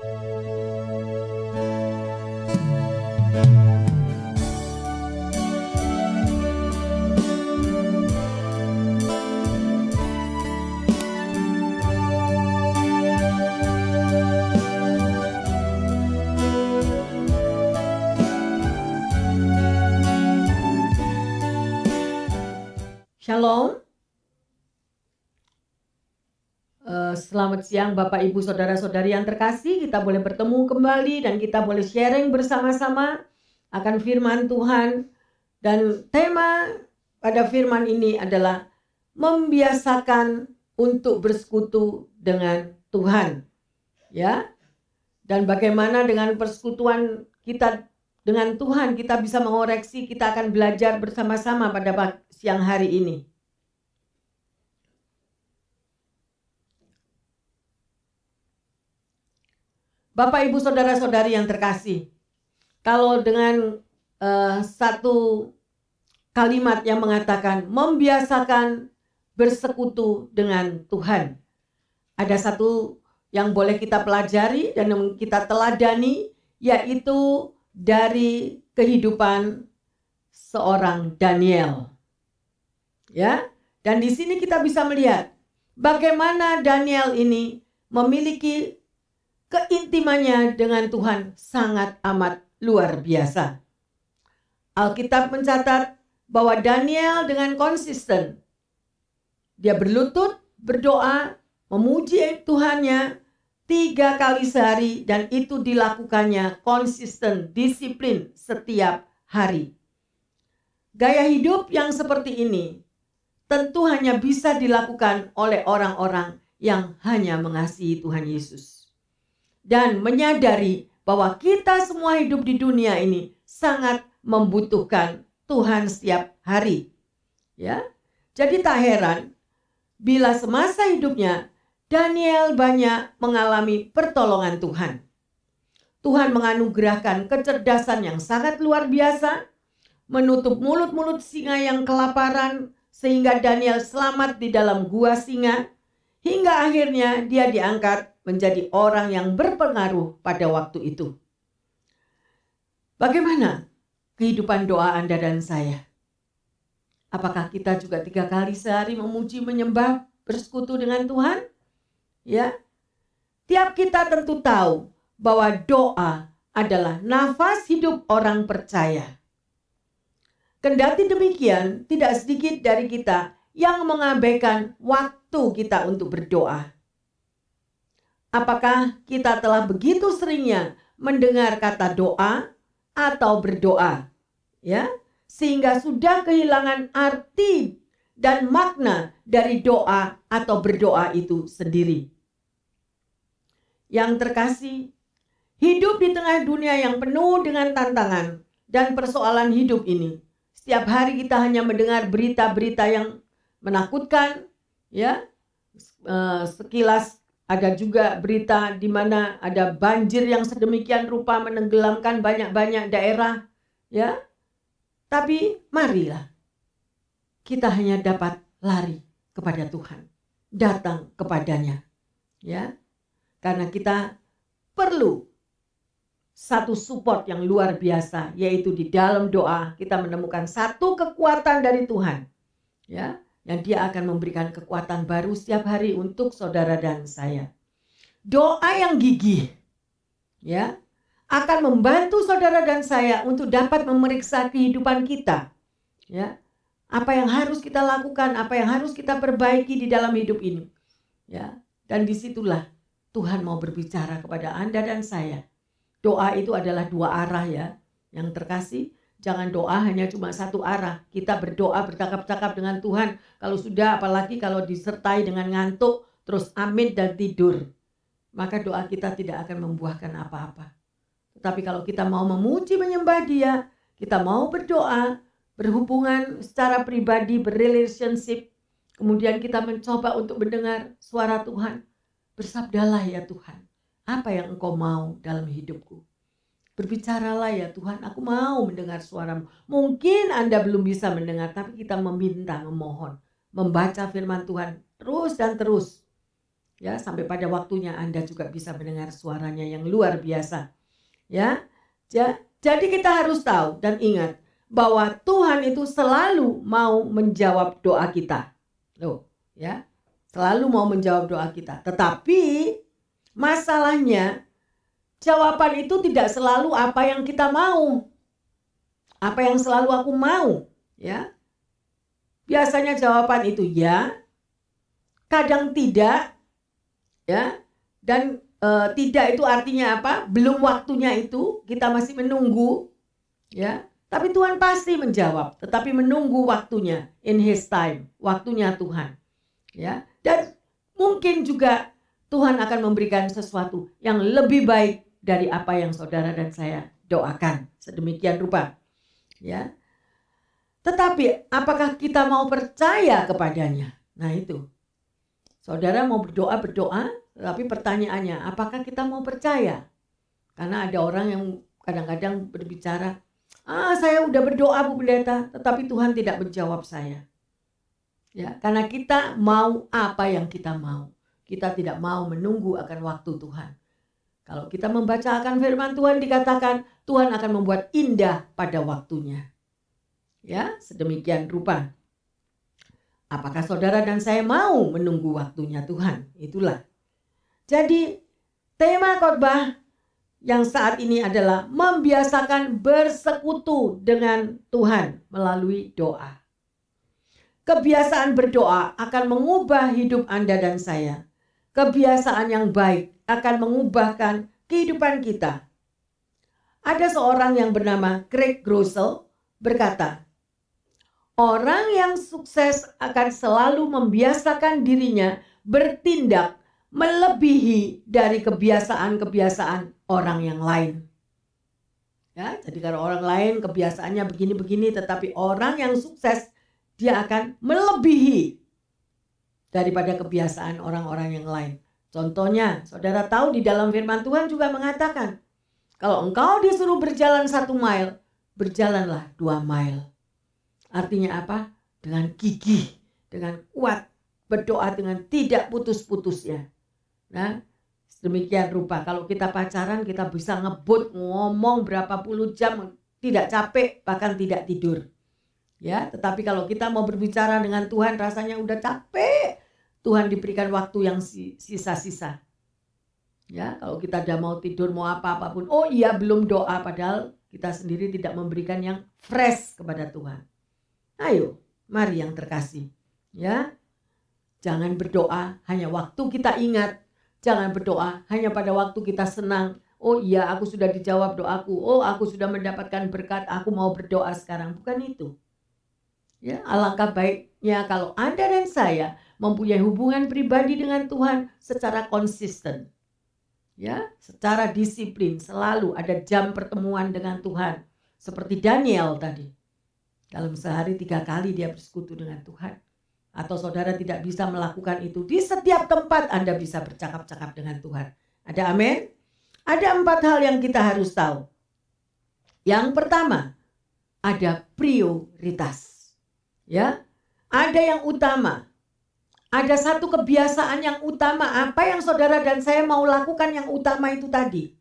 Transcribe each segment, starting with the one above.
Música siang Bapak Ibu Saudara-saudari yang terkasih. Kita boleh bertemu kembali dan kita boleh sharing bersama-sama akan firman Tuhan. Dan tema pada firman ini adalah membiasakan untuk bersekutu dengan Tuhan. Ya. Dan bagaimana dengan persekutuan kita dengan Tuhan kita bisa mengoreksi, kita akan belajar bersama-sama pada siang hari ini. Bapak, Ibu, saudara-saudari yang terkasih, kalau dengan uh, satu kalimat yang mengatakan membiasakan bersekutu dengan Tuhan, ada satu yang boleh kita pelajari dan kita teladani, yaitu dari kehidupan seorang Daniel. Ya. Dan di sini kita bisa melihat bagaimana Daniel ini memiliki keintimannya dengan Tuhan sangat amat luar biasa. Alkitab mencatat bahwa Daniel dengan konsisten dia berlutut, berdoa, memuji Tuhannya tiga kali sehari dan itu dilakukannya konsisten, disiplin setiap hari. Gaya hidup yang seperti ini tentu hanya bisa dilakukan oleh orang-orang yang hanya mengasihi Tuhan Yesus. Dan menyadari bahwa kita semua hidup di dunia ini sangat membutuhkan Tuhan setiap hari. Ya. Jadi tak heran bila semasa hidupnya Daniel banyak mengalami pertolongan Tuhan. Tuhan menganugerahkan kecerdasan yang sangat luar biasa, menutup mulut-mulut singa yang kelaparan, sehingga Daniel selamat di dalam gua singa hingga akhirnya dia diangkat menjadi orang yang berpengaruh pada waktu itu. Bagaimana kehidupan doa Anda dan saya? Apakah kita juga tiga kali sehari memuji, menyembah, bersekutu dengan Tuhan? Ya, tiap kita tentu tahu bahwa doa adalah nafas hidup orang percaya. Kendati demikian, tidak sedikit dari kita yang mengabaikan waktu kita untuk berdoa. Apakah kita telah begitu seringnya mendengar kata doa atau berdoa? Ya, sehingga sudah kehilangan arti dan makna dari doa atau berdoa itu sendiri. Yang terkasih, hidup di tengah dunia yang penuh dengan tantangan dan persoalan hidup ini setiap hari kita hanya mendengar berita-berita yang menakutkan, ya. Eh, sekilas ada juga berita di mana ada banjir yang sedemikian rupa menenggelamkan banyak-banyak daerah, ya. Tapi marilah kita hanya dapat lari kepada Tuhan, datang kepadanya, ya. Karena kita perlu satu support yang luar biasa yaitu di dalam doa kita menemukan satu kekuatan dari Tuhan ya yang dia akan memberikan kekuatan baru setiap hari untuk saudara dan saya. Doa yang gigih ya akan membantu saudara dan saya untuk dapat memeriksa kehidupan kita. Ya. Apa yang harus kita lakukan, apa yang harus kita perbaiki di dalam hidup ini. Ya. Dan di situlah Tuhan mau berbicara kepada Anda dan saya Doa itu adalah dua arah ya. Yang terkasih, jangan doa hanya cuma satu arah. Kita berdoa bercakap-cakap dengan Tuhan. Kalau sudah apalagi kalau disertai dengan ngantuk, terus amin dan tidur. Maka doa kita tidak akan membuahkan apa-apa. Tetapi kalau kita mau memuji menyembah dia, kita mau berdoa, berhubungan secara pribadi, berrelationship, kemudian kita mencoba untuk mendengar suara Tuhan. Bersabdalah ya Tuhan apa yang engkau mau dalam hidupku? Berbicaralah ya Tuhan, aku mau mendengar suaramu. Mungkin Anda belum bisa mendengar, tapi kita meminta, memohon. Membaca firman Tuhan terus dan terus. Ya, sampai pada waktunya Anda juga bisa mendengar suaranya yang luar biasa. Ya. Jadi kita harus tahu dan ingat bahwa Tuhan itu selalu mau menjawab doa kita. Loh, ya. Selalu mau menjawab doa kita. Tetapi masalahnya jawaban itu tidak selalu apa yang kita mau. Apa yang selalu aku mau, ya. Biasanya jawaban itu ya, kadang tidak, ya. Dan e, tidak itu artinya apa? Belum waktunya itu, kita masih menunggu, ya. Tapi Tuhan pasti menjawab, tetapi menunggu waktunya in his time, waktunya Tuhan. Ya. Dan mungkin juga Tuhan akan memberikan sesuatu yang lebih baik dari apa yang saudara dan saya doakan. Sedemikian rupa ya. Tetapi apakah kita mau percaya kepadanya? Nah itu. Saudara mau berdoa berdoa, tapi pertanyaannya apakah kita mau percaya? Karena ada orang yang kadang-kadang berbicara, ah saya udah berdoa Bu Pendeta, tetapi Tuhan tidak menjawab saya. Ya, karena kita mau apa yang kita mau. Kita tidak mau menunggu akan waktu Tuhan. Kalau kita membaca akan firman Tuhan dikatakan Tuhan akan membuat indah pada waktunya. Ya, sedemikian rupa. Apakah saudara dan saya mau menunggu waktunya Tuhan? Itulah. Jadi tema khotbah yang saat ini adalah membiasakan bersekutu dengan Tuhan melalui doa. Kebiasaan berdoa akan mengubah hidup Anda dan saya. Kebiasaan yang baik akan mengubahkan kehidupan kita. Ada seorang yang bernama Craig Groeschel berkata, Orang yang sukses akan selalu membiasakan dirinya bertindak melebihi dari kebiasaan-kebiasaan orang yang lain. Ya, jadi kalau orang lain kebiasaannya begini-begini tetapi orang yang sukses dia akan melebihi daripada kebiasaan orang-orang yang lain. Contohnya, saudara tahu di dalam firman Tuhan juga mengatakan, kalau engkau disuruh berjalan satu mile, berjalanlah dua mile. Artinya apa? Dengan gigih, dengan kuat, berdoa dengan tidak putus-putus ya. Nah, demikian rupa. Kalau kita pacaran, kita bisa ngebut, ngomong berapa puluh jam, tidak capek, bahkan tidak tidur. Ya, tetapi kalau kita mau berbicara dengan Tuhan rasanya udah capek, Tuhan diberikan waktu yang sisa-sisa. Ya, kalau kita udah mau tidur mau apa apa pun, oh iya belum doa padahal kita sendiri tidak memberikan yang fresh kepada Tuhan. Ayo, mari yang terkasih. Ya. Jangan berdoa hanya waktu kita ingat, jangan berdoa hanya pada waktu kita senang. Oh iya, aku sudah dijawab doaku. Oh, aku sudah mendapatkan berkat. Aku mau berdoa sekarang. Bukan itu. Ya, alangkah baiknya kalau Anda dan saya mempunyai hubungan pribadi dengan Tuhan secara konsisten. Ya, secara disiplin selalu ada jam pertemuan dengan Tuhan. Seperti Daniel tadi. Dalam sehari tiga kali dia bersekutu dengan Tuhan. Atau saudara tidak bisa melakukan itu di setiap tempat Anda bisa bercakap-cakap dengan Tuhan. Ada amin? Ada empat hal yang kita harus tahu. Yang pertama, ada prioritas. Ya, ada yang utama, ada satu kebiasaan yang utama apa yang saudara dan saya mau lakukan yang utama itu tadi.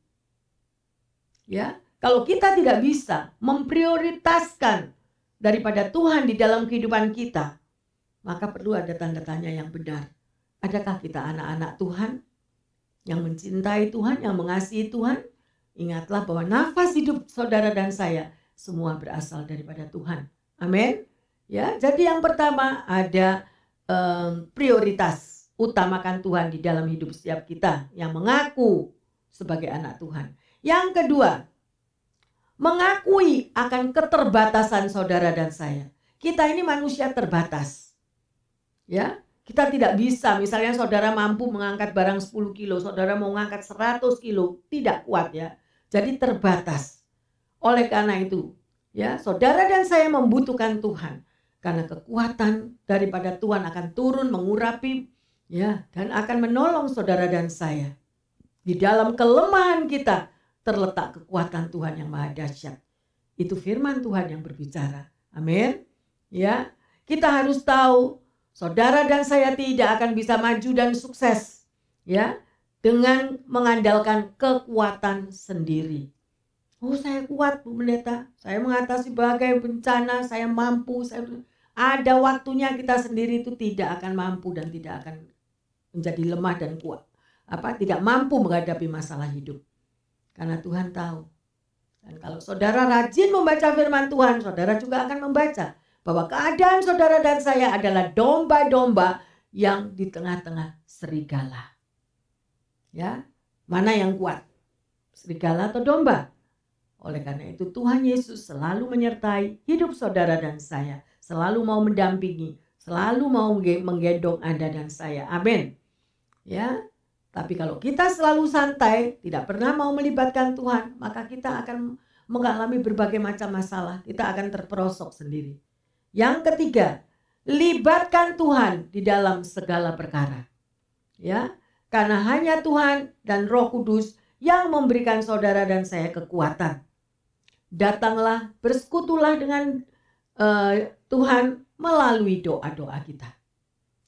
Ya, kalau kita tidak bisa memprioritaskan daripada Tuhan di dalam kehidupan kita, maka perlu ada tanda tanya yang benar. Adakah kita anak-anak Tuhan yang mencintai Tuhan, yang mengasihi Tuhan? Ingatlah bahwa nafas hidup saudara dan saya semua berasal daripada Tuhan. Amin. Ya, jadi yang pertama ada um, prioritas utamakan Tuhan di dalam hidup setiap kita yang mengaku sebagai anak Tuhan. Yang kedua, mengakui akan keterbatasan saudara dan saya. Kita ini manusia terbatas. Ya, kita tidak bisa misalnya saudara mampu mengangkat barang 10 kilo, saudara mau mengangkat 100 kilo, tidak kuat ya. Jadi terbatas. Oleh karena itu, ya, saudara dan saya membutuhkan Tuhan karena kekuatan daripada Tuhan akan turun mengurapi ya dan akan menolong saudara dan saya. Di dalam kelemahan kita terletak kekuatan Tuhan yang maha dahsyat. Itu firman Tuhan yang berbicara. Amin. Ya, kita harus tahu saudara dan saya tidak akan bisa maju dan sukses Ya, dengan mengandalkan kekuatan sendiri. Oh, saya kuat, Bu Pendeta. Saya mengatasi berbagai bencana, saya mampu, saya ada waktunya kita sendiri itu tidak akan mampu dan tidak akan menjadi lemah dan kuat. Apa tidak mampu menghadapi masalah hidup. Karena Tuhan tahu. Dan kalau saudara rajin membaca firman Tuhan, saudara juga akan membaca bahwa keadaan saudara dan saya adalah domba-domba yang di tengah-tengah serigala. Ya, mana yang kuat? Serigala atau domba? Oleh karena itu Tuhan Yesus selalu menyertai hidup saudara dan saya. Selalu mau mendampingi. Selalu mau menggendong Anda dan saya. Amin. Ya, tapi kalau kita selalu santai, tidak pernah mau melibatkan Tuhan, maka kita akan mengalami berbagai macam masalah. Kita akan terperosok sendiri. Yang ketiga, libatkan Tuhan di dalam segala perkara. Ya, karena hanya Tuhan dan Roh Kudus yang memberikan saudara dan saya kekuatan datanglah bersekutulah dengan uh, Tuhan melalui doa-doa kita.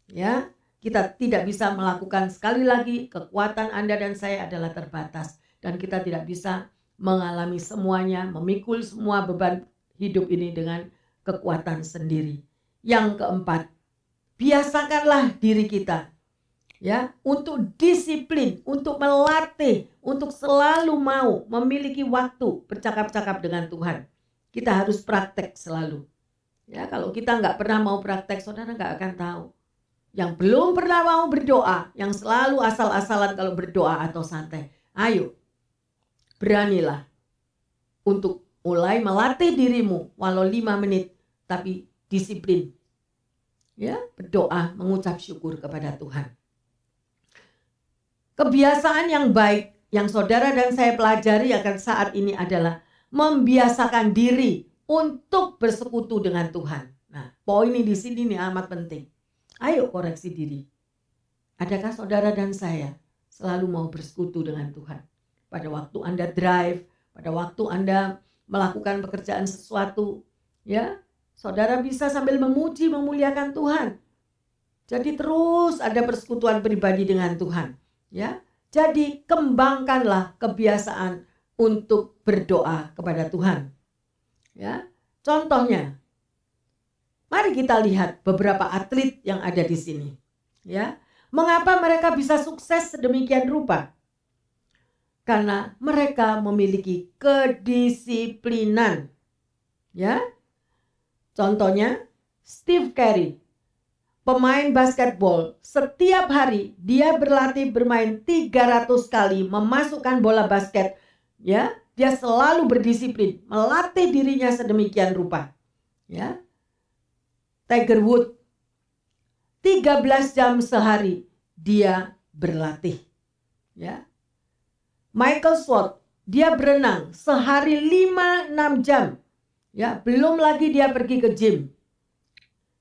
Ya, kita tidak bisa melakukan sekali lagi kekuatan Anda dan saya adalah terbatas dan kita tidak bisa mengalami semuanya, memikul semua beban hidup ini dengan kekuatan sendiri. Yang keempat, biasakanlah diri kita ya untuk disiplin, untuk melatih, untuk selalu mau memiliki waktu bercakap-cakap dengan Tuhan. Kita harus praktek selalu. Ya, kalau kita nggak pernah mau praktek, saudara nggak akan tahu. Yang belum pernah mau berdoa, yang selalu asal-asalan kalau berdoa atau santai. Ayo, beranilah untuk mulai melatih dirimu walau lima menit, tapi disiplin. Ya, berdoa, mengucap syukur kepada Tuhan. Kebiasaan yang baik yang saudara dan saya pelajari akan saat ini adalah membiasakan diri untuk bersekutu dengan Tuhan. Nah, poin ini di sini nih amat penting. Ayo koreksi diri. Adakah saudara dan saya selalu mau bersekutu dengan Tuhan? Pada waktu Anda drive, pada waktu Anda melakukan pekerjaan sesuatu, ya, saudara bisa sambil memuji, memuliakan Tuhan. Jadi terus ada persekutuan pribadi dengan Tuhan. Ya. Jadi kembangkanlah kebiasaan untuk berdoa kepada Tuhan. Ya. Contohnya, mari kita lihat beberapa atlet yang ada di sini. Ya. Mengapa mereka bisa sukses sedemikian rupa? Karena mereka memiliki kedisiplinan. Ya. Contohnya Steve Carey pemain basketball setiap hari dia berlatih bermain 300 kali memasukkan bola basket ya dia selalu berdisiplin melatih dirinya sedemikian rupa. Ya. Tiger Wood 13 jam sehari dia berlatih. Ya. Michael Swart dia berenang sehari 5-6 jam. Ya belum lagi dia pergi ke gym.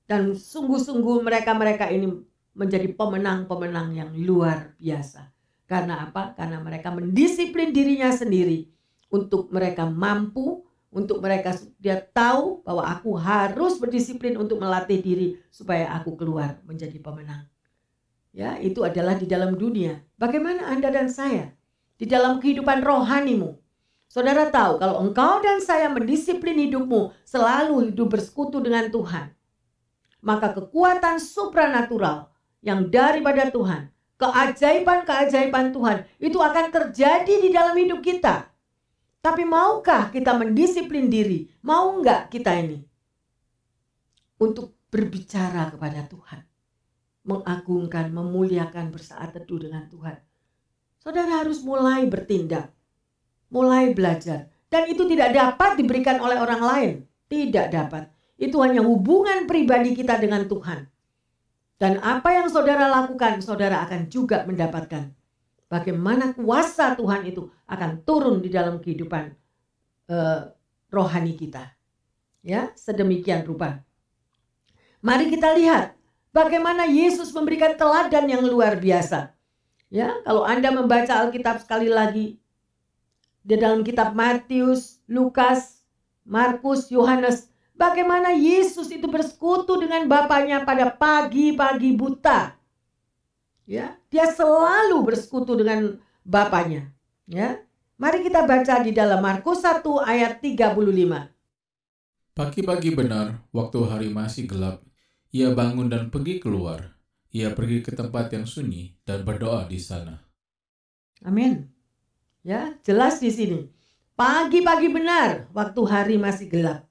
Dan sungguh-sungguh mereka-mereka ini menjadi pemenang-pemenang yang luar biasa. Karena apa? Karena mereka mendisiplin dirinya sendiri untuk mereka mampu, untuk mereka dia tahu bahwa aku harus berdisiplin untuk melatih diri supaya aku keluar menjadi pemenang. Ya, itu adalah di dalam dunia. Bagaimana Anda dan saya di dalam kehidupan rohanimu? Saudara tahu kalau engkau dan saya mendisiplin hidupmu selalu hidup bersekutu dengan Tuhan maka kekuatan supranatural yang daripada Tuhan, keajaiban-keajaiban Tuhan itu akan terjadi di dalam hidup kita. Tapi maukah kita mendisiplin diri? Mau enggak kita ini? Untuk berbicara kepada Tuhan. Mengagungkan, memuliakan bersaat teduh dengan Tuhan. Saudara harus mulai bertindak. Mulai belajar. Dan itu tidak dapat diberikan oleh orang lain. Tidak dapat itu hanya hubungan pribadi kita dengan Tuhan. Dan apa yang saudara lakukan, saudara akan juga mendapatkan. Bagaimana kuasa Tuhan itu akan turun di dalam kehidupan uh, rohani kita. Ya, sedemikian rupa. Mari kita lihat bagaimana Yesus memberikan teladan yang luar biasa. Ya, kalau Anda membaca Alkitab sekali lagi di dalam kitab Matius, Lukas, Markus, Yohanes, Bagaimana Yesus itu bersekutu dengan Bapaknya pada pagi-pagi buta. Ya, dia selalu bersekutu dengan bapaknya. Ya. Mari kita baca di dalam Markus 1 ayat 35. Pagi-pagi benar, waktu hari masih gelap, ia bangun dan pergi keluar. Ia pergi ke tempat yang sunyi dan berdoa di sana. Amin. Ya, jelas di sini. Pagi-pagi benar, waktu hari masih gelap.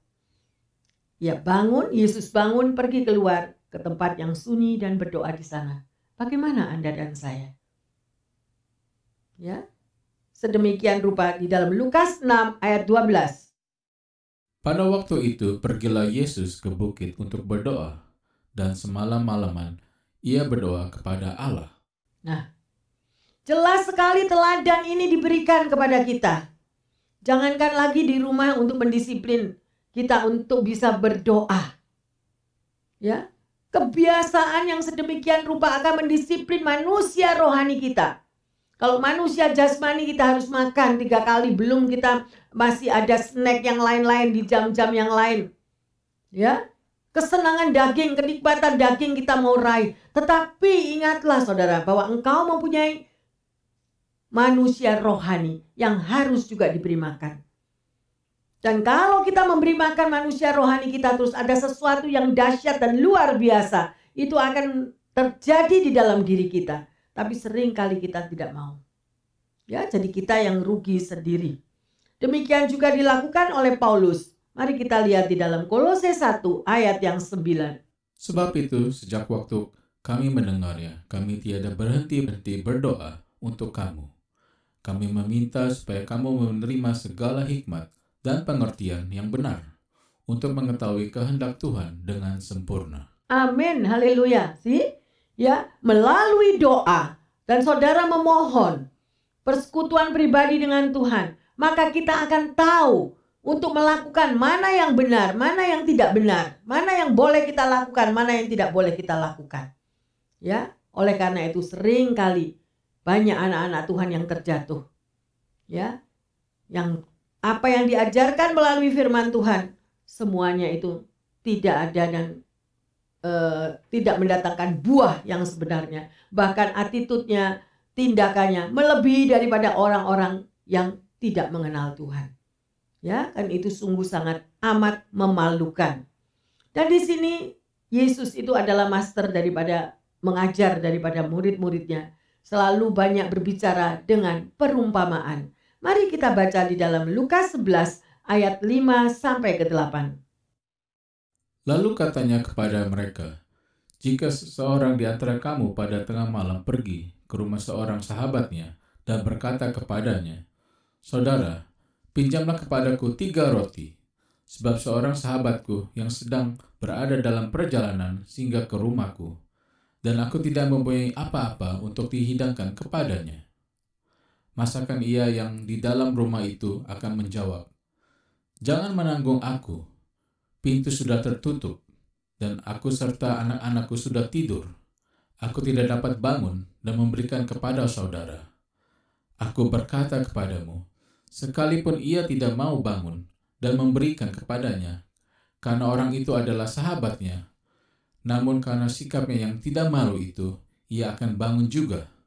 Ia bangun, Yesus bangun pergi keluar ke tempat yang sunyi dan berdoa di sana. Bagaimana Anda dan saya? Ya. Sedemikian rupa di dalam Lukas 6 ayat 12. Pada waktu itu pergilah Yesus ke bukit untuk berdoa, dan semalam-malaman ia berdoa kepada Allah. Nah, jelas sekali teladan ini diberikan kepada kita. Jangankan lagi di rumah untuk mendisiplin kita untuk bisa berdoa. Ya, kebiasaan yang sedemikian rupa akan mendisiplin manusia rohani kita. Kalau manusia jasmani kita harus makan tiga kali belum kita masih ada snack yang lain-lain di jam-jam yang lain. Ya, kesenangan daging, kenikmatan daging kita mau raih. Tetapi ingatlah saudara bahwa engkau mempunyai manusia rohani yang harus juga diberi makan. Dan kalau kita memberi makan manusia rohani kita terus ada sesuatu yang dahsyat dan luar biasa, itu akan terjadi di dalam diri kita. Tapi sering kali kita tidak mau. Ya, jadi kita yang rugi sendiri. Demikian juga dilakukan oleh Paulus. Mari kita lihat di dalam Kolose 1 ayat yang 9. Sebab itu, sejak waktu kami mendengarnya, kami tiada berhenti-henti berdoa untuk kamu. Kami meminta supaya kamu menerima segala hikmat dan pengertian yang benar untuk mengetahui kehendak Tuhan dengan sempurna. Amin, haleluya. Sih? Ya, melalui doa dan saudara memohon persekutuan pribadi dengan Tuhan, maka kita akan tahu untuk melakukan mana yang benar, mana yang tidak benar, mana yang boleh kita lakukan, mana yang tidak boleh kita lakukan. Ya, oleh karena itu sering kali banyak anak-anak Tuhan yang terjatuh. Ya. Yang apa yang diajarkan melalui firman Tuhan semuanya itu tidak ada dan uh, tidak mendatangkan buah yang sebenarnya. Bahkan attitude-nya, tindakannya melebihi daripada orang-orang yang tidak mengenal Tuhan. Ya, kan itu sungguh sangat amat memalukan. Dan di sini Yesus itu adalah master daripada mengajar daripada murid-muridnya. Selalu banyak berbicara dengan perumpamaan. Mari kita baca di dalam Lukas 11 ayat 5 sampai ke 8. Lalu katanya kepada mereka, jika seseorang di antara kamu pada tengah malam pergi ke rumah seorang sahabatnya dan berkata kepadanya, Saudara, pinjamlah kepadaku tiga roti, sebab seorang sahabatku yang sedang berada dalam perjalanan singgah ke rumahku, dan aku tidak mempunyai apa-apa untuk dihidangkan kepadanya. Masakan ia yang di dalam rumah itu akan menjawab, Jangan menanggung aku, pintu sudah tertutup, dan aku serta anak-anakku sudah tidur. Aku tidak dapat bangun dan memberikan kepada saudara. Aku berkata kepadamu, sekalipun ia tidak mau bangun dan memberikan kepadanya, karena orang itu adalah sahabatnya. Namun karena sikapnya yang tidak malu itu, ia akan bangun juga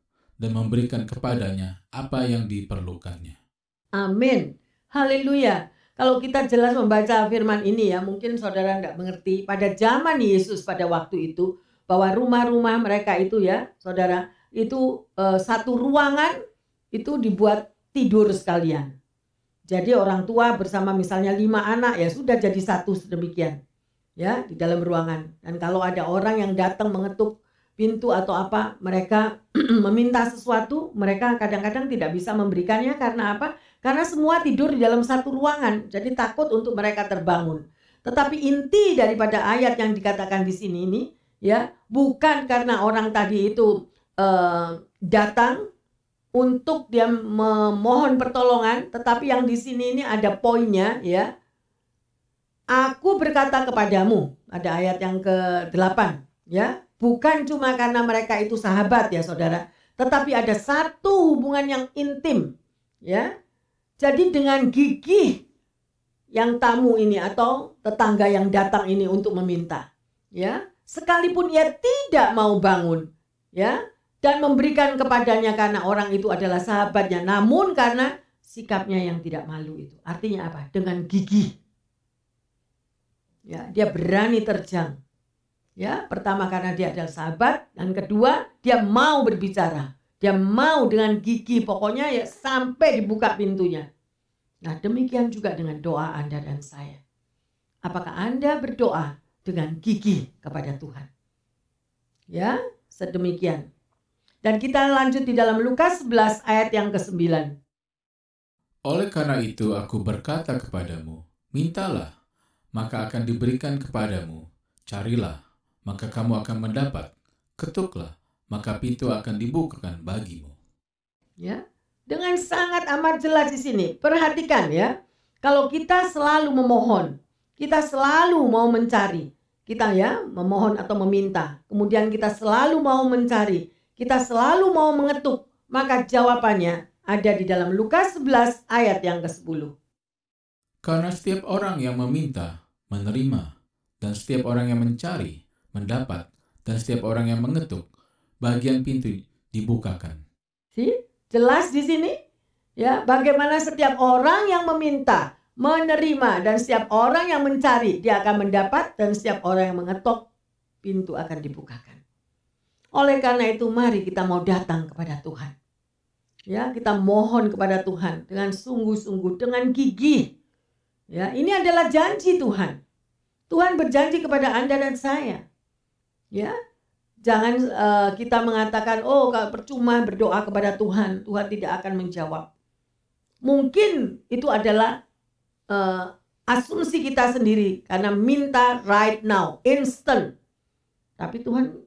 dan memberikan kepadanya apa yang diperlukannya. Amin. Haleluya. Kalau kita jelas membaca firman ini ya, mungkin saudara nggak mengerti. Pada zaman Yesus pada waktu itu, bahwa rumah-rumah mereka itu ya, saudara, itu eh, satu ruangan itu dibuat tidur sekalian. Jadi orang tua bersama misalnya lima anak ya sudah jadi satu sedemikian ya di dalam ruangan. Dan kalau ada orang yang datang mengetuk pintu atau apa, mereka meminta sesuatu, mereka kadang-kadang tidak bisa memberikannya karena apa? Karena semua tidur di dalam satu ruangan, jadi takut untuk mereka terbangun. Tetapi inti daripada ayat yang dikatakan di sini ini ya bukan karena orang tadi itu uh, datang untuk dia memohon pertolongan, tetapi yang di sini ini ada poinnya ya. Aku berkata kepadamu, ada ayat yang ke-8 ya. Bukan cuma karena mereka itu sahabat ya Saudara, tetapi ada satu hubungan yang intim ya. Jadi dengan gigih yang tamu ini atau tetangga yang datang ini untuk meminta ya, sekalipun ia tidak mau bangun ya, dan memberikan kepadanya karena orang itu adalah sahabatnya, namun karena sikapnya yang tidak malu itu. Artinya apa? Dengan gigih. Ya, dia berani terjang. Ya, pertama karena dia adalah sahabat dan kedua dia mau berbicara. Dia mau dengan gigi pokoknya ya sampai dibuka pintunya. Nah, demikian juga dengan doa Anda dan saya. Apakah Anda berdoa dengan gigi kepada Tuhan? Ya, sedemikian. Dan kita lanjut di dalam Lukas 11 ayat yang ke-9. Oleh karena itu aku berkata kepadamu, mintalah, maka akan diberikan kepadamu. Carilah, maka kamu akan mendapat. Ketuklah, maka pintu akan dibukakan bagimu. Ya, dengan sangat amat jelas di sini. Perhatikan ya. Kalau kita selalu memohon, kita selalu mau mencari, kita ya memohon atau meminta, kemudian kita selalu mau mencari, kita selalu mau mengetuk, maka jawabannya ada di dalam Lukas 11 ayat yang ke-10. Karena setiap orang yang meminta, menerima, dan setiap orang yang mencari, mendapat, dan setiap orang yang mengetuk, bagian pintu dibukakan. See? Jelas di sini? Ya, bagaimana setiap orang yang meminta, menerima dan setiap orang yang mencari dia akan mendapat dan setiap orang yang mengetok pintu akan dibukakan. Oleh karena itu mari kita mau datang kepada Tuhan. Ya, kita mohon kepada Tuhan dengan sungguh-sungguh dengan gigih. Ya, ini adalah janji Tuhan. Tuhan berjanji kepada Anda dan saya. Ya, Jangan uh, kita mengatakan, oh kalau percuma berdoa kepada Tuhan, Tuhan tidak akan menjawab. Mungkin itu adalah uh, asumsi kita sendiri karena minta right now, instant. Tapi Tuhan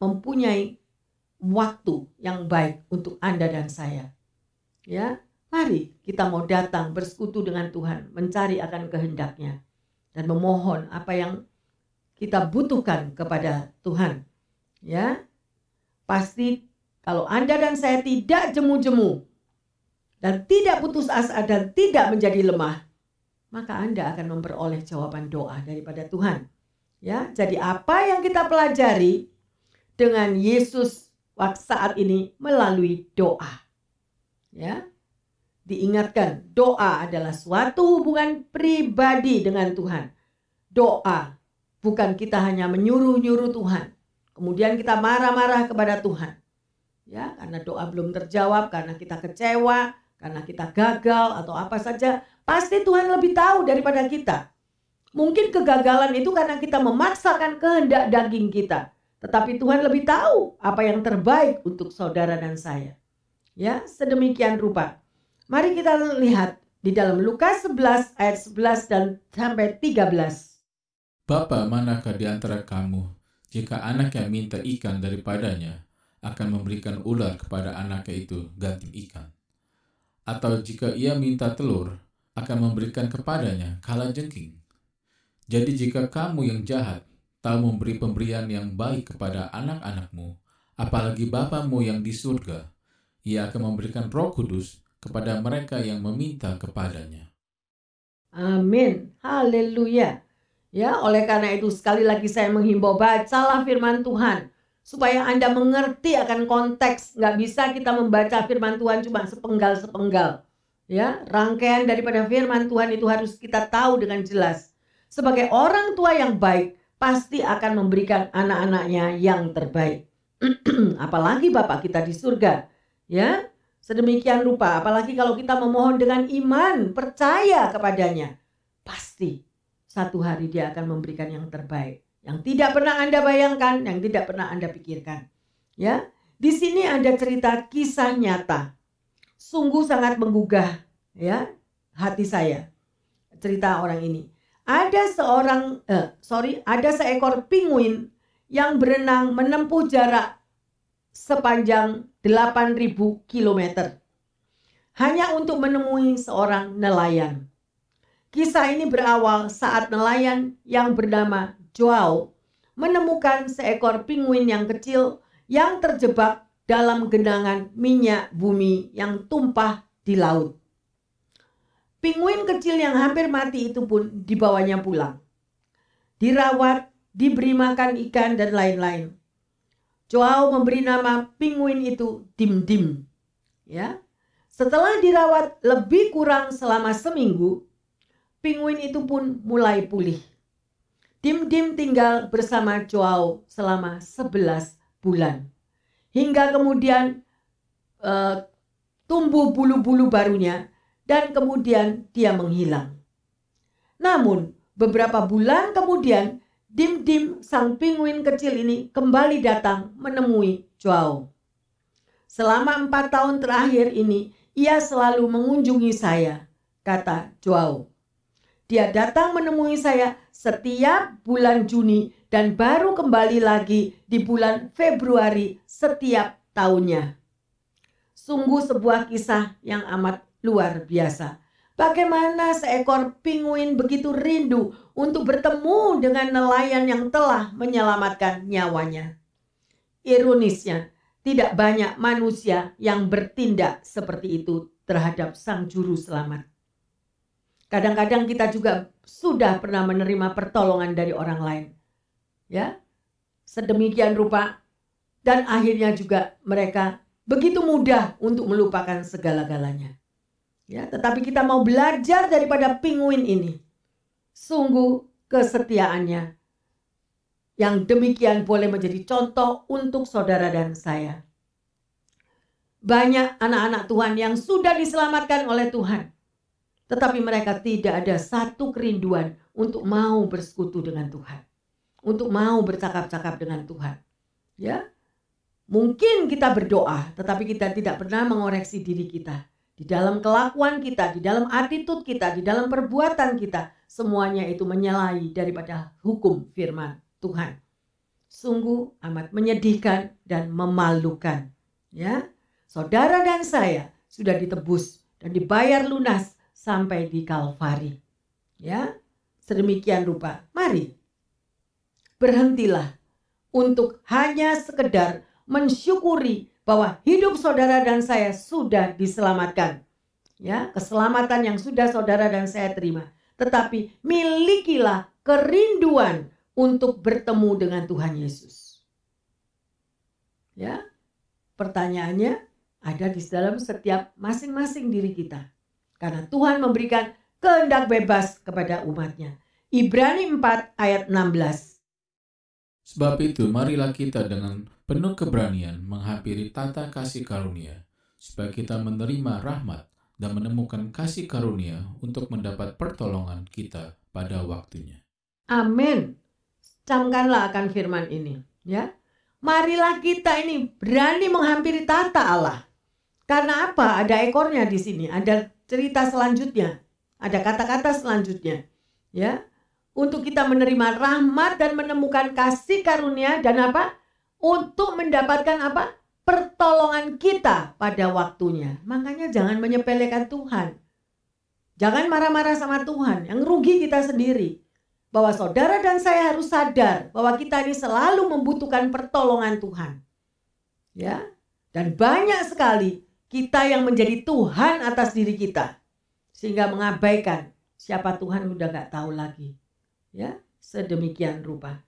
mempunyai waktu yang baik untuk Anda dan saya. Ya, mari kita mau datang bersekutu dengan Tuhan, mencari akan kehendaknya dan memohon apa yang kita butuhkan kepada Tuhan ya pasti kalau Anda dan saya tidak jemu-jemu dan tidak putus asa dan tidak menjadi lemah, maka Anda akan memperoleh jawaban doa daripada Tuhan. Ya, jadi apa yang kita pelajari dengan Yesus waktu saat ini melalui doa. Ya. Diingatkan, doa adalah suatu hubungan pribadi dengan Tuhan. Doa bukan kita hanya menyuruh-nyuruh Tuhan, Kemudian kita marah-marah kepada Tuhan. Ya, karena doa belum terjawab, karena kita kecewa, karena kita gagal atau apa saja, pasti Tuhan lebih tahu daripada kita. Mungkin kegagalan itu karena kita memaksakan kehendak daging kita. Tetapi Tuhan lebih tahu apa yang terbaik untuk saudara dan saya. Ya, sedemikian rupa. Mari kita lihat di dalam Lukas 11 ayat 11 dan sampai 13. Bapa manakah di antara kamu jika anaknya minta ikan daripadanya, akan memberikan ular kepada anaknya itu ganti ikan. Atau jika ia minta telur, akan memberikan kepadanya kala jengking. Jadi jika kamu yang jahat tahu memberi pemberian yang baik kepada anak-anakmu, apalagi Bapamu yang di surga, ia akan memberikan roh kudus kepada mereka yang meminta kepadanya. Amin. Haleluya. Ya, oleh karena itu sekali lagi saya menghimbau bacalah firman Tuhan supaya Anda mengerti akan konteks. Nggak bisa kita membaca firman Tuhan cuma sepenggal-sepenggal. Ya, rangkaian daripada firman Tuhan itu harus kita tahu dengan jelas. Sebagai orang tua yang baik, pasti akan memberikan anak-anaknya yang terbaik. apalagi Bapak kita di surga. Ya, sedemikian rupa. Apalagi kalau kita memohon dengan iman, percaya kepadanya. Pasti satu hari dia akan memberikan yang terbaik. Yang tidak pernah Anda bayangkan, yang tidak pernah Anda pikirkan. Ya, di sini ada cerita kisah nyata. Sungguh sangat menggugah ya hati saya. Cerita orang ini. Ada seorang eh, sorry, ada seekor penguin yang berenang menempuh jarak sepanjang 8000 km hanya untuk menemui seorang nelayan. Kisah ini berawal saat nelayan yang bernama Joao menemukan seekor penguin yang kecil yang terjebak dalam genangan minyak bumi yang tumpah di laut. Penguin kecil yang hampir mati itu pun dibawanya pulang. Dirawat, diberi makan ikan dan lain-lain. Joao memberi nama penguin itu Dim Dim. Ya. Setelah dirawat lebih kurang selama seminggu, penguin itu pun mulai pulih. Dim Dim tinggal bersama Joao selama 11 bulan. Hingga kemudian uh, tumbuh bulu-bulu barunya dan kemudian dia menghilang. Namun beberapa bulan kemudian Dim-dim sang penguin kecil ini kembali datang menemui Joao. Selama empat tahun terakhir ini, ia selalu mengunjungi saya, kata Joao. Dia datang menemui saya setiap bulan Juni dan baru kembali lagi di bulan Februari setiap tahunnya. Sungguh sebuah kisah yang amat luar biasa. Bagaimana seekor penguin begitu rindu untuk bertemu dengan nelayan yang telah menyelamatkan nyawanya. Ironisnya, tidak banyak manusia yang bertindak seperti itu terhadap sang juru selamat. Kadang-kadang kita juga sudah pernah menerima pertolongan dari orang lain. Ya. Sedemikian rupa dan akhirnya juga mereka begitu mudah untuk melupakan segala-galanya. Ya, tetapi kita mau belajar daripada penguin ini. Sungguh kesetiaannya yang demikian boleh menjadi contoh untuk saudara dan saya. Banyak anak-anak Tuhan yang sudah diselamatkan oleh Tuhan. Tetapi mereka tidak ada satu kerinduan untuk mau bersekutu dengan Tuhan. Untuk mau bercakap-cakap dengan Tuhan. Ya, Mungkin kita berdoa, tetapi kita tidak pernah mengoreksi diri kita di dalam kelakuan kita, di dalam attitude kita, di dalam perbuatan kita, semuanya itu menyalahi daripada hukum firman Tuhan. Sungguh amat menyedihkan dan memalukan. Ya, saudara dan saya sudah ditebus dan dibayar lunas sampai di Kalvari. Ya, sedemikian rupa. Mari berhentilah untuk hanya sekedar mensyukuri bahwa hidup saudara dan saya sudah diselamatkan. Ya, keselamatan yang sudah saudara dan saya terima. Tetapi milikilah kerinduan untuk bertemu dengan Tuhan Yesus. Ya. Pertanyaannya ada di dalam setiap masing-masing diri kita. Karena Tuhan memberikan kehendak bebas kepada umatnya. Ibrani 4 ayat 16. Sebab itu marilah kita dengan penuh keberanian menghampiri tata kasih karunia, supaya kita menerima rahmat dan menemukan kasih karunia untuk mendapat pertolongan kita pada waktunya. Amin. Camkanlah akan firman ini, ya. Marilah kita ini berani menghampiri tata Allah. Karena apa? Ada ekornya di sini, ada cerita selanjutnya, ada kata-kata selanjutnya, ya. Untuk kita menerima rahmat dan menemukan kasih karunia dan apa? untuk mendapatkan apa? Pertolongan kita pada waktunya. Makanya jangan menyepelekan Tuhan. Jangan marah-marah sama Tuhan. Yang rugi kita sendiri. Bahwa saudara dan saya harus sadar bahwa kita ini selalu membutuhkan pertolongan Tuhan. Ya. Dan banyak sekali kita yang menjadi Tuhan atas diri kita. Sehingga mengabaikan siapa Tuhan udah gak tahu lagi. Ya, sedemikian rupa.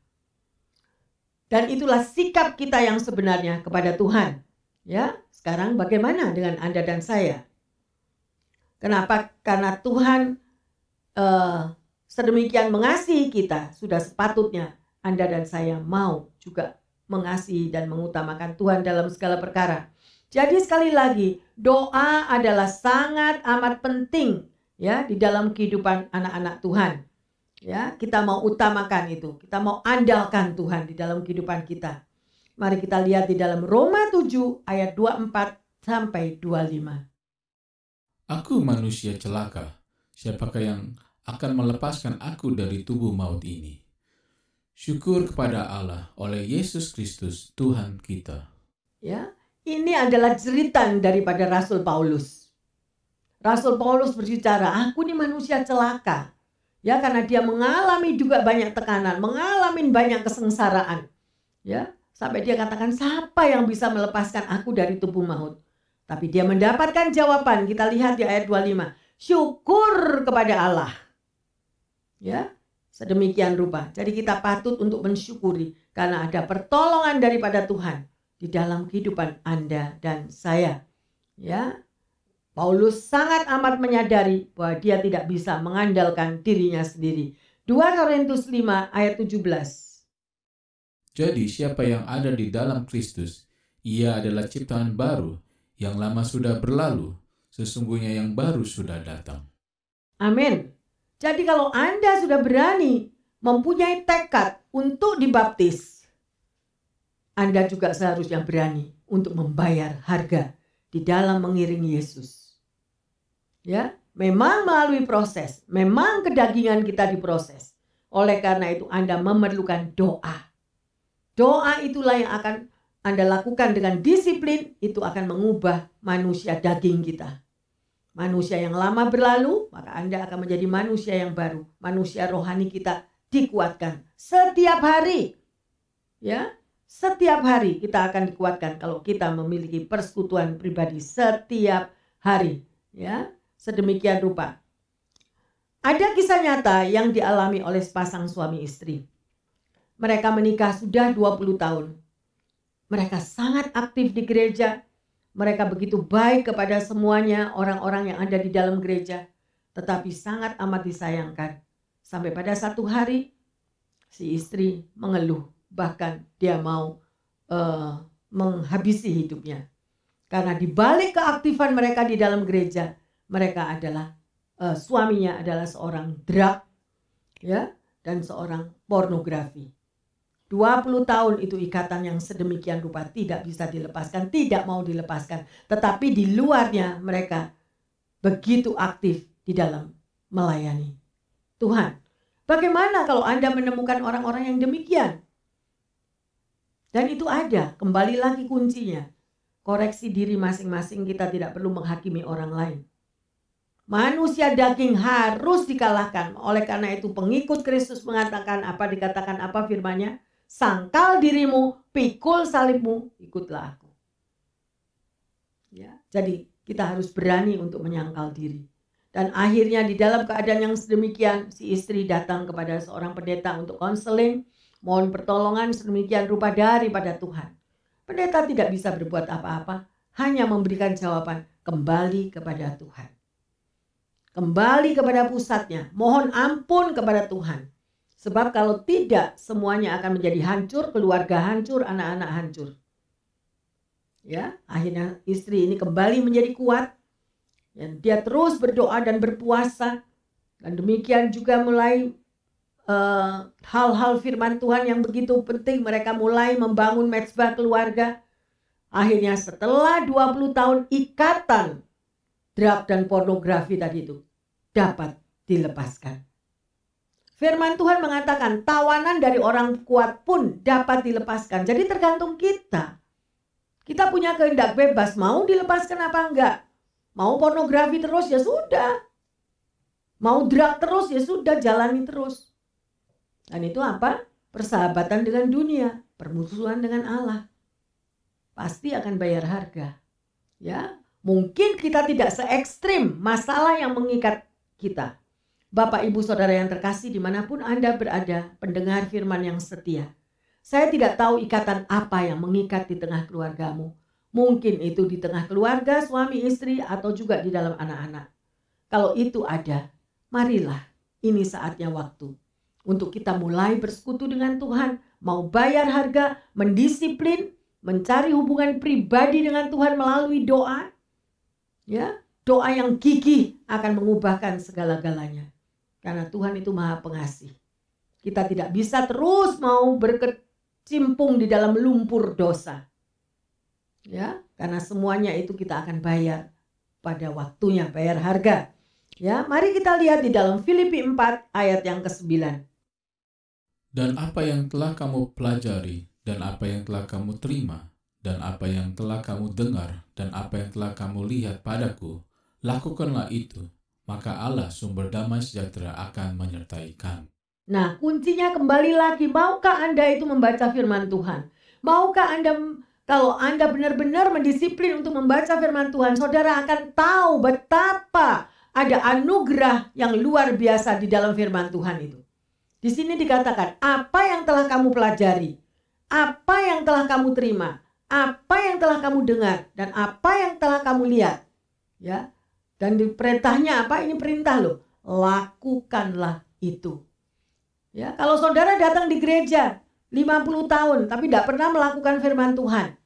Dan itulah sikap kita yang sebenarnya kepada Tuhan. Ya, sekarang bagaimana dengan Anda dan saya? Kenapa? Karena Tuhan uh, sedemikian mengasihi kita, sudah sepatutnya Anda dan saya mau juga mengasihi dan mengutamakan Tuhan dalam segala perkara. Jadi sekali lagi, doa adalah sangat amat penting ya di dalam kehidupan anak-anak Tuhan. Ya, kita mau utamakan itu. Kita mau andalkan Tuhan di dalam kehidupan kita. Mari kita lihat di dalam Roma 7 ayat 24 sampai 25. Aku manusia celaka. Siapakah yang akan melepaskan aku dari tubuh maut ini? Syukur kepada Allah oleh Yesus Kristus Tuhan kita. Ya, ini adalah jeritan daripada Rasul Paulus. Rasul Paulus berbicara, aku ini manusia celaka. Ya, karena dia mengalami juga banyak tekanan, mengalami banyak kesengsaraan. Ya, sampai dia katakan siapa yang bisa melepaskan aku dari tubuh maut? Tapi dia mendapatkan jawaban. Kita lihat di ayat 25. Syukur kepada Allah. Ya, sedemikian rupa. Jadi kita patut untuk mensyukuri karena ada pertolongan daripada Tuhan di dalam kehidupan Anda dan saya. Ya. Paulus sangat amat menyadari bahwa dia tidak bisa mengandalkan dirinya sendiri. 2 Korintus 5 ayat 17. Jadi siapa yang ada di dalam Kristus, ia adalah ciptaan baru, yang lama sudah berlalu, sesungguhnya yang baru sudah datang. Amin. Jadi kalau Anda sudah berani mempunyai tekad untuk dibaptis, Anda juga seharusnya berani untuk membayar harga di dalam mengiringi Yesus. Ya, memang melalui proses, memang kedagingan kita diproses. Oleh karena itu Anda memerlukan doa. Doa itulah yang akan Anda lakukan dengan disiplin, itu akan mengubah manusia daging kita. Manusia yang lama berlalu, maka Anda akan menjadi manusia yang baru. Manusia rohani kita dikuatkan setiap hari. Ya, setiap hari kita akan dikuatkan kalau kita memiliki persekutuan pribadi setiap hari, ya. Sedemikian rupa. Ada kisah nyata yang dialami oleh sepasang suami istri. Mereka menikah sudah 20 tahun. Mereka sangat aktif di gereja. Mereka begitu baik kepada semuanya orang-orang yang ada di dalam gereja. Tetapi sangat amat disayangkan. Sampai pada satu hari si istri mengeluh bahkan dia mau uh, menghabisi hidupnya. Karena di balik keaktifan mereka di dalam gereja, mereka adalah uh, suaminya adalah seorang drug ya dan seorang pornografi. 20 tahun itu ikatan yang sedemikian rupa tidak bisa dilepaskan, tidak mau dilepaskan. Tetapi di luarnya mereka begitu aktif di dalam melayani Tuhan. Bagaimana kalau Anda menemukan orang-orang yang demikian? Dan itu ada, kembali lagi kuncinya. Koreksi diri masing-masing kita tidak perlu menghakimi orang lain. Manusia daging harus dikalahkan. Oleh karena itu pengikut Kristus mengatakan apa dikatakan apa firmanya? Sangkal dirimu, pikul salibmu, ikutlah aku. Ya, jadi kita harus berani untuk menyangkal diri. Dan akhirnya di dalam keadaan yang sedemikian si istri datang kepada seorang pendeta untuk konseling Mohon pertolongan sedemikian rupa daripada Tuhan. Pendeta tidak bisa berbuat apa-apa, hanya memberikan jawaban kembali kepada Tuhan. Kembali kepada pusatnya, mohon ampun kepada Tuhan. Sebab kalau tidak, semuanya akan menjadi hancur, keluarga hancur, anak-anak hancur. Ya, akhirnya istri ini kembali menjadi kuat. Dan dia terus berdoa dan berpuasa. Dan demikian juga mulai hal-hal uh, firman Tuhan yang begitu penting mereka mulai membangun mezbah keluarga akhirnya setelah 20 tahun ikatan drug dan pornografi tadi itu dapat dilepaskan Firman Tuhan mengatakan tawanan dari orang kuat pun dapat dilepaskan. Jadi tergantung kita. Kita punya kehendak bebas, mau dilepaskan apa enggak? Mau pornografi terus ya sudah. Mau drug terus ya sudah jalani terus. Dan itu apa? Persahabatan dengan dunia, permusuhan dengan Allah. Pasti akan bayar harga. Ya, mungkin kita tidak se ekstrim masalah yang mengikat kita. Bapak, Ibu, Saudara yang terkasih di mana pun Anda berada, pendengar firman yang setia. Saya tidak tahu ikatan apa yang mengikat di tengah keluargamu. Mungkin itu di tengah keluarga, suami, istri, atau juga di dalam anak-anak. Kalau itu ada, marilah ini saatnya waktu untuk kita mulai bersekutu dengan Tuhan, mau bayar harga, mendisiplin, mencari hubungan pribadi dengan Tuhan melalui doa. Ya, doa yang gigih akan mengubahkan segala-galanya. Karena Tuhan itu Maha Pengasih. Kita tidak bisa terus mau berkecimpung di dalam lumpur dosa. Ya, karena semuanya itu kita akan bayar pada waktunya, bayar harga. Ya, mari kita lihat di dalam Filipi 4 ayat yang ke-9. Dan apa yang telah kamu pelajari, dan apa yang telah kamu terima, dan apa yang telah kamu dengar, dan apa yang telah kamu lihat padaku, lakukanlah itu, maka Allah sumber damai sejahtera akan menyertai kamu. Nah, kuncinya kembali lagi, maukah Anda itu membaca firman Tuhan? Maukah Anda kalau Anda benar-benar mendisiplin untuk membaca firman Tuhan, saudara akan tahu betapa ada anugerah yang luar biasa di dalam firman Tuhan itu. Di sini dikatakan, apa yang telah kamu pelajari, apa yang telah kamu terima, apa yang telah kamu dengar dan apa yang telah kamu lihat. Ya. Dan di perintahnya apa? Ini perintah loh. Lakukanlah itu. Ya, kalau saudara datang di gereja 50 tahun tapi tidak pernah melakukan firman Tuhan,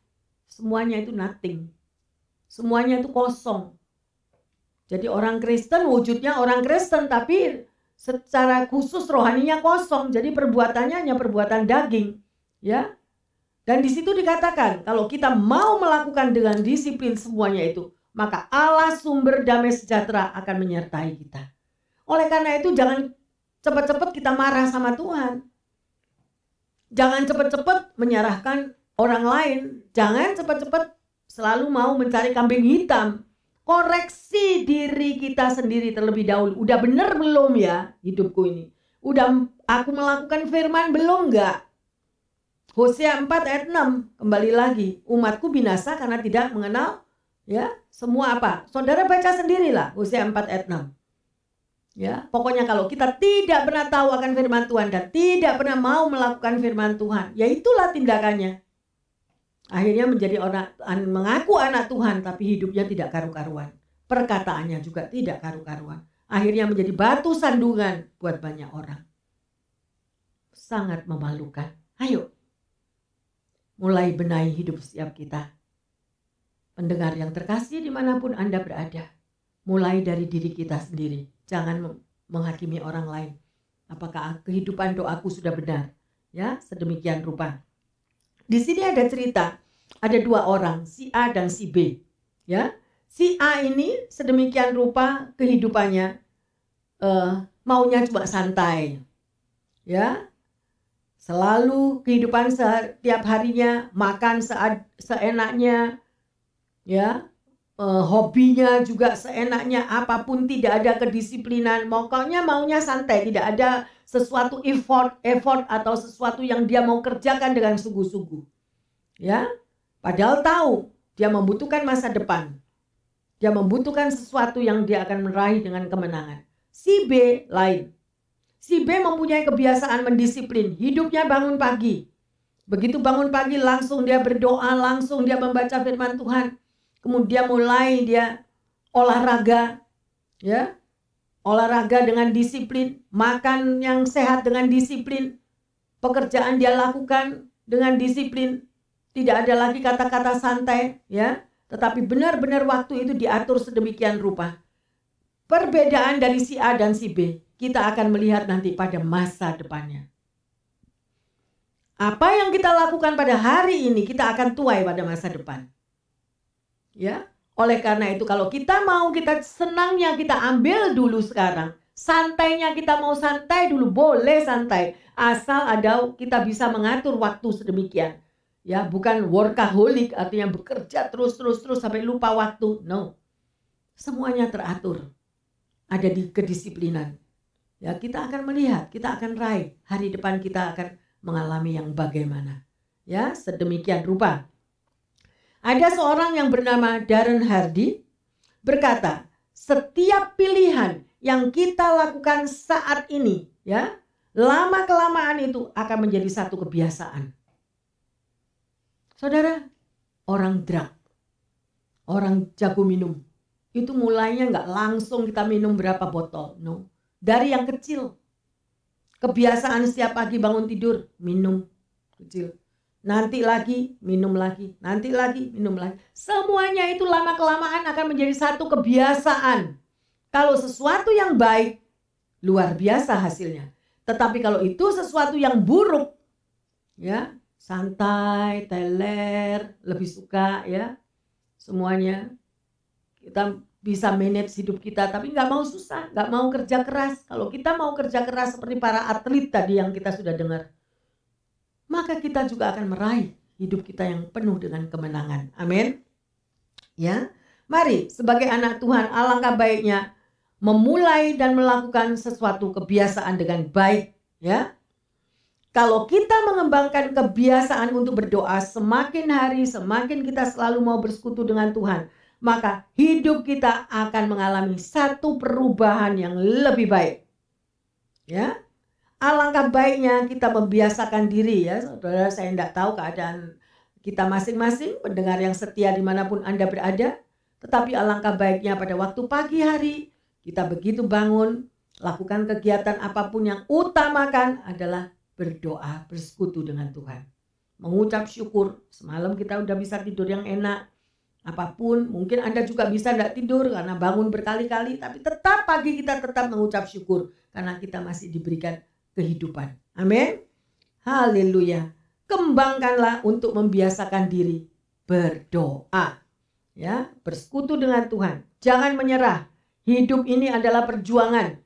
semuanya itu nothing. Semuanya itu kosong. Jadi orang Kristen wujudnya orang Kristen tapi secara khusus rohaninya kosong. Jadi perbuatannya hanya perbuatan daging, ya. Dan di situ dikatakan kalau kita mau melakukan dengan disiplin semuanya itu, maka Allah sumber damai sejahtera akan menyertai kita. Oleh karena itu jangan cepat-cepat kita marah sama Tuhan. Jangan cepat-cepat menyerahkan orang lain. Jangan cepat-cepat selalu mau mencari kambing hitam. Koreksi diri kita sendiri terlebih dahulu. Udah bener belum ya hidupku ini? Udah aku melakukan firman belum enggak? Hosea 4 ayat 6 kembali lagi umatku binasa karena tidak mengenal ya semua apa saudara baca sendirilah Hosea 4 ayat 6 ya pokoknya kalau kita tidak pernah tahu akan firman Tuhan dan tidak pernah mau melakukan firman Tuhan ya itulah tindakannya akhirnya menjadi orang mengaku anak Tuhan tapi hidupnya tidak karu-karuan perkataannya juga tidak karu-karuan akhirnya menjadi batu sandungan buat banyak orang sangat memalukan ayo mulai benahi hidup setiap kita. Pendengar yang terkasih di mana pun Anda berada, mulai dari diri kita sendiri. Jangan menghakimi orang lain. Apakah kehidupan doaku sudah benar? Ya, sedemikian rupa. Di sini ada cerita, ada dua orang, si A dan si B. Ya, si A ini sedemikian rupa kehidupannya uh, maunya cuma santai. Ya, selalu kehidupan setiap harinya makan seenaknya ya eh, hobinya juga seenaknya apa pun tidak ada kedisiplinan pokoknya maunya santai tidak ada sesuatu effort effort atau sesuatu yang dia mau kerjakan dengan sungguh-sungguh ya padahal tahu dia membutuhkan masa depan dia membutuhkan sesuatu yang dia akan meraih dengan kemenangan si B lain Si B mempunyai kebiasaan mendisiplin. Hidupnya bangun pagi. Begitu bangun pagi langsung dia berdoa, langsung dia membaca firman Tuhan. Kemudian mulai dia olahraga, ya. Olahraga dengan disiplin, makan yang sehat dengan disiplin, pekerjaan dia lakukan dengan disiplin. Tidak ada lagi kata-kata santai, ya. Tetapi benar-benar waktu itu diatur sedemikian rupa. Perbedaan dari si A dan si B kita akan melihat nanti pada masa depannya. Apa yang kita lakukan pada hari ini kita akan tuai pada masa depan. Ya, oleh karena itu kalau kita mau kita senangnya kita ambil dulu sekarang. Santainya kita mau santai dulu boleh santai asal ada kita bisa mengatur waktu sedemikian. Ya, bukan workaholic artinya bekerja terus terus terus sampai lupa waktu. No. Semuanya teratur. Ada di kedisiplinan ya kita akan melihat, kita akan raih hari depan kita akan mengalami yang bagaimana. Ya, sedemikian rupa. Ada seorang yang bernama Darren Hardy berkata, setiap pilihan yang kita lakukan saat ini, ya, lama kelamaan itu akan menjadi satu kebiasaan. Saudara, orang drug, orang jago minum, itu mulainya nggak langsung kita minum berapa botol, no dari yang kecil. Kebiasaan setiap pagi bangun tidur, minum kecil. Nanti lagi, minum lagi. Nanti lagi, minum lagi. Semuanya itu lama-kelamaan akan menjadi satu kebiasaan. Kalau sesuatu yang baik, luar biasa hasilnya. Tetapi kalau itu sesuatu yang buruk, ya santai, teler, lebih suka ya semuanya kita bisa manage hidup kita tapi nggak mau susah nggak mau kerja keras kalau kita mau kerja keras seperti para atlet tadi yang kita sudah dengar maka kita juga akan meraih hidup kita yang penuh dengan kemenangan amin ya mari sebagai anak Tuhan alangkah baiknya memulai dan melakukan sesuatu kebiasaan dengan baik ya kalau kita mengembangkan kebiasaan untuk berdoa semakin hari semakin kita selalu mau bersekutu dengan Tuhan maka hidup kita akan mengalami satu perubahan yang lebih baik. Ya. Alangkah baiknya kita membiasakan diri ya. Saudara saya tidak tahu keadaan kita masing-masing, pendengar yang setia di mana pun Anda berada, tetapi alangkah baiknya pada waktu pagi hari, kita begitu bangun, lakukan kegiatan apa pun yang utamakan adalah berdoa, bersekutu dengan Tuhan. Mengucap syukur, semalam kita udah bisa tidur yang enak, apa pun mungkin anda juga bisa tidak tidur karena bangun berkali-kali tapi tetap pagi kita tetap mengucap syukur karena kita masih diberikan kehidupan. Amin. Haleluya. Kembangkanlah untuk membiasakan diri berdoa. Ya bersekutu dengan Tuhan. Jangan menyerah. Hidup ini adalah perjuangan.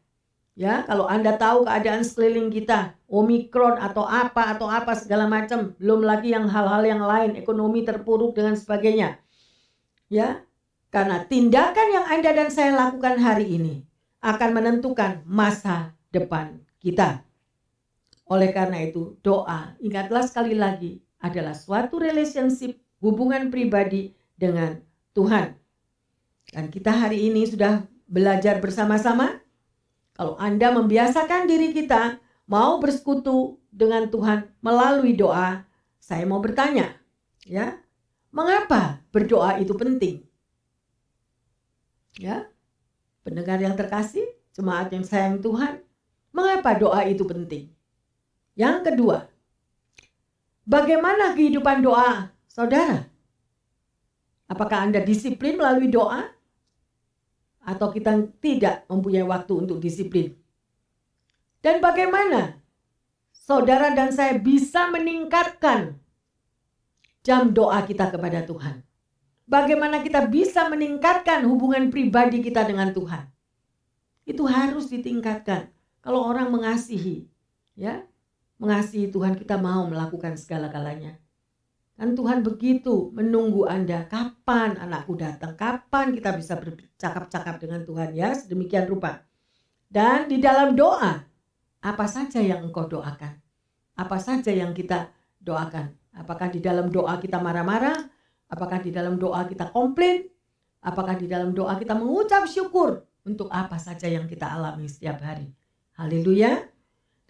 Ya kalau anda tahu keadaan sekeliling kita omikron atau apa atau apa segala macam belum lagi yang hal-hal yang lain ekonomi terpuruk dengan sebagainya. Ya, karena tindakan yang Anda dan saya lakukan hari ini akan menentukan masa depan kita. Oleh karena itu, doa, ingatlah sekali lagi, adalah suatu relationship, hubungan pribadi dengan Tuhan. Dan kita hari ini sudah belajar bersama-sama. Kalau Anda membiasakan diri kita mau bersekutu dengan Tuhan melalui doa, saya mau bertanya, ya, Mengapa berdoa itu penting? Ya, pendengar yang terkasih, jemaat yang sayang Tuhan, mengapa doa itu penting? Yang kedua, bagaimana kehidupan doa saudara? Apakah Anda disiplin melalui doa? Atau kita tidak mempunyai waktu untuk disiplin? Dan bagaimana saudara dan saya bisa meningkatkan jam doa kita kepada Tuhan. Bagaimana kita bisa meningkatkan hubungan pribadi kita dengan Tuhan. Itu harus ditingkatkan. Kalau orang mengasihi, ya, mengasihi Tuhan kita mau melakukan segala-galanya. Dan Tuhan begitu menunggu Anda kapan anakku datang, kapan kita bisa bercakap-cakap dengan Tuhan ya, sedemikian rupa. Dan di dalam doa, apa saja yang engkau doakan? Apa saja yang kita doakan? Apakah di dalam doa kita marah-marah? Apakah di dalam doa kita komplain? Apakah di dalam doa kita mengucap syukur untuk apa saja yang kita alami setiap hari? Haleluya.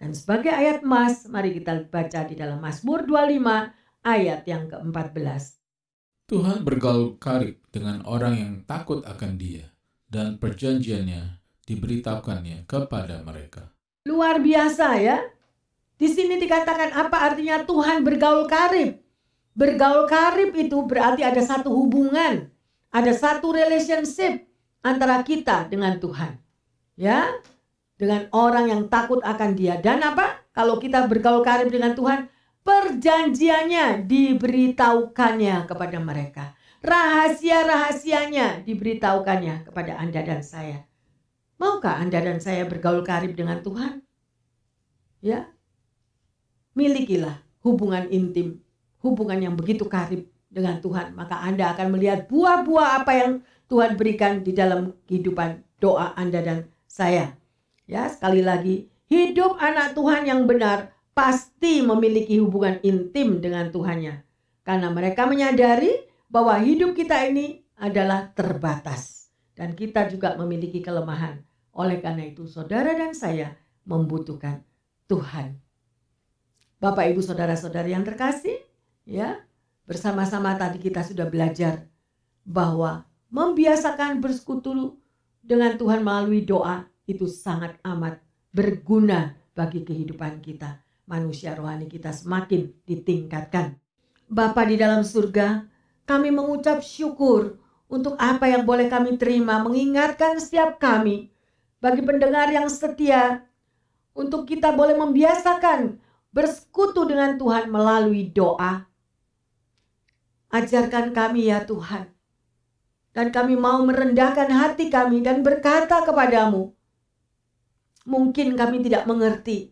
Dan sebagai ayat emas, mari kita baca di dalam Mazmur 25 ayat yang ke-14. Tuhan bergaul karib dengan orang yang takut akan dia dan perjanjiannya diberitahukannya kepada mereka. Luar biasa ya. Di sini dikatakan apa artinya Tuhan bergaul karib. Bergaul karib itu berarti ada satu hubungan, ada satu relationship antara kita dengan Tuhan. Ya, dengan orang yang takut akan Dia dan apa? Kalau kita bergaul karib dengan Tuhan, perjanjiannya diberitahukannya kepada mereka. Rahasia-rahasianya diberitahukannya kepada Anda dan saya. Maukah Anda dan saya bergaul karib dengan Tuhan? Ya, milikilah hubungan intim, hubungan yang begitu karib dengan Tuhan, maka Anda akan melihat buah-buah apa yang Tuhan berikan di dalam kehidupan doa Anda dan saya. Ya, sekali lagi, hidup anak Tuhan yang benar pasti memiliki hubungan intim dengan Tuhannya. Karena mereka menyadari bahwa hidup kita ini adalah terbatas. Dan kita juga memiliki kelemahan. Oleh karena itu, saudara dan saya membutuhkan Tuhan Bapak Ibu saudara-saudari yang terkasih, ya, bersama-sama tadi kita sudah belajar bahwa membiasakan bersekutu dengan Tuhan melalui doa itu sangat amat berguna bagi kehidupan kita. Manusia rohani kita semakin ditingkatkan. Bapa di dalam surga, kami mengucap syukur untuk apa yang boleh kami terima, mengingatkan setiap kami bagi pendengar yang setia untuk kita boleh membiasakan bersekutu dengan Tuhan melalui doa. Ajarkan kami ya Tuhan. Dan kami mau merendahkan hati kami dan berkata kepadamu. Mungkin kami tidak mengerti.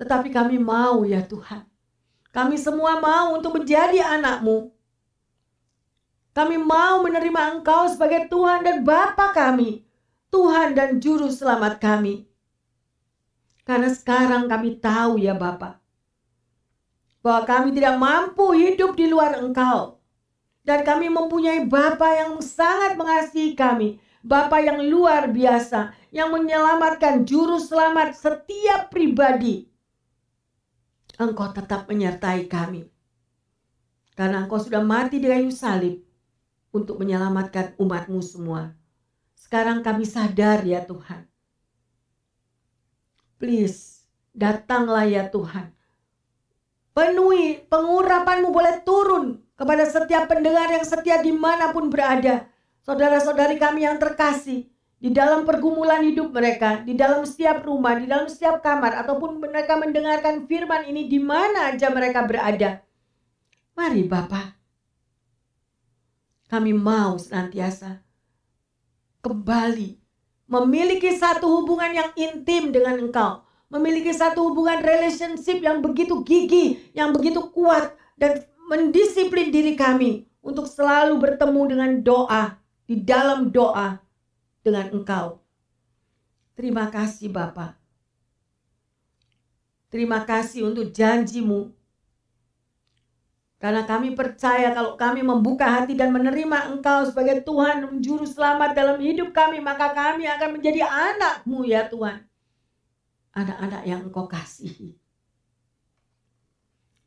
Tetapi kami mau ya Tuhan. Kami semua mau untuk menjadi anakmu. Kami mau menerima Engkau sebagai Tuhan dan Bapa kami. Tuhan dan Juru Selamat kami. Karena sekarang kami tahu ya Bapak. Bahwa kami tidak mampu hidup di luar engkau. Dan kami mempunyai Bapa yang sangat mengasihi kami. Bapa yang luar biasa. Yang menyelamatkan juru selamat setiap pribadi. Engkau tetap menyertai kami. Karena engkau sudah mati di kayu salib untuk menyelamatkan umatmu semua. Sekarang kami sadar ya Tuhan. Please, datanglah ya Tuhan. Penuhi pengurapanmu boleh turun kepada setiap pendengar yang setia di mana pun berada. Saudara-saudari kami yang terkasih, di dalam pergumulan hidup mereka, di dalam setiap rumah, di dalam setiap kamar, ataupun mereka mendengarkan firman ini di mana aja mereka berada. Mari Bapak, kami mau senantiasa kembali memiliki satu hubungan yang intim dengan Engkau, memiliki satu hubungan relationship yang begitu gigih, yang begitu kuat, dan mendisiplin diri kami untuk selalu bertemu dengan doa, di dalam doa, dengan Engkau. Terima kasih Bapak. Terima kasih untuk janjimu. Karena kami percaya kalau kami membuka hati dan menerima Engkau sebagai Tuhan Juru Selamat dalam hidup kami, maka kami akan menjadi anakmu ya Tuhan. Anak-anak yang Engkau kasihi.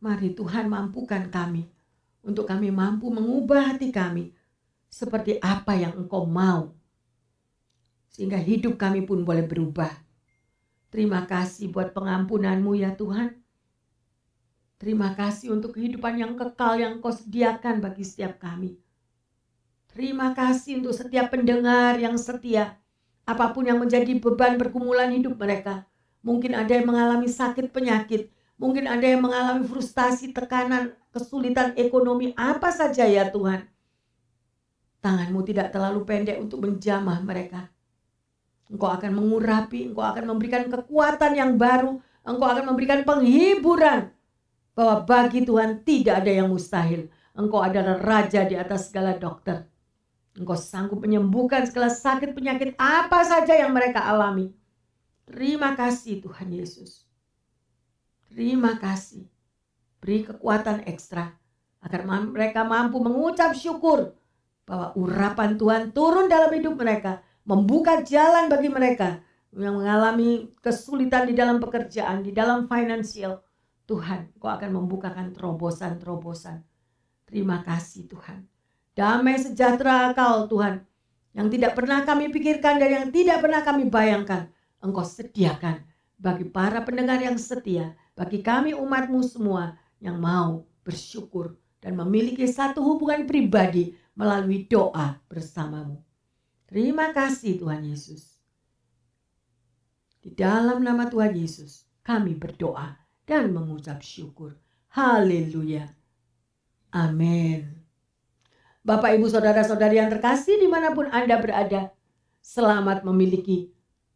Mari Tuhan mampukan kami untuk kami mampu mengubah hati kami seperti apa yang Engkau mau sehingga hidup kami pun boleh berubah. Terima kasih buat pengampunanmu ya Tuhan. Terima kasih untuk kehidupan yang kekal yang kau sediakan bagi setiap kami. Terima kasih untuk setiap pendengar yang setia. Apa pun yang menjadi beban pergumulan hidup mereka. Mungkin ada yang mengalami sakit penyakit. Mungkin ada yang mengalami frustasi, tekanan, kesulitan ekonomi. Apa saja ya Tuhan. Tanganmu tidak terlalu pendek untuk menjamah mereka. Engkau akan mengurapi, engkau akan memberikan kekuatan yang baru, engkau akan memberikan penghiburan bahwa bagi Tuhan tidak ada yang mustahil. Engkau adalah raja di atas segala dokter. Engkau sanggup menyembuhkan segala sakit penyakit apa saja yang mereka alami. Terima kasih Tuhan Yesus. Terima kasih. Beri kekuatan ekstra agar mereka mampu mengucap syukur bahwa urapan Tuhan turun dalam hidup mereka membuka jalan bagi mereka yang mengalami kesulitan di dalam pekerjaan, di dalam finansial. Tuhan, Kau akan membukakan terobosan-terobosan. Terima kasih Tuhan. Damai sejahtera Kau Tuhan, yang tidak pernah kami pikirkan dan yang tidak pernah kami bayangkan, Engkau sediakan bagi para pendengar yang setia, bagi kami umatmu semua yang mau bersyukur dan memiliki satu hubungan pribadi melalui doa bersamamu. Terima kasih Tuhan Yesus. Di dalam nama Tuhan Yesus kami berdoa dan mengucap syukur. Haleluya. Amin. Bapak, Ibu, Saudara-saudari yang terkasih di mana pun Anda berada. Selamat memiliki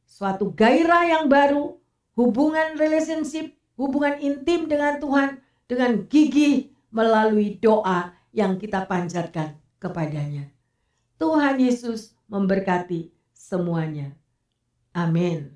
suatu gairah yang baru. Hubungan relationship, hubungan intim dengan Tuhan. Dengan gigih melalui doa yang kita panjatkan kepadanya. Tuhan Yesus memberkati semuanya. Amin.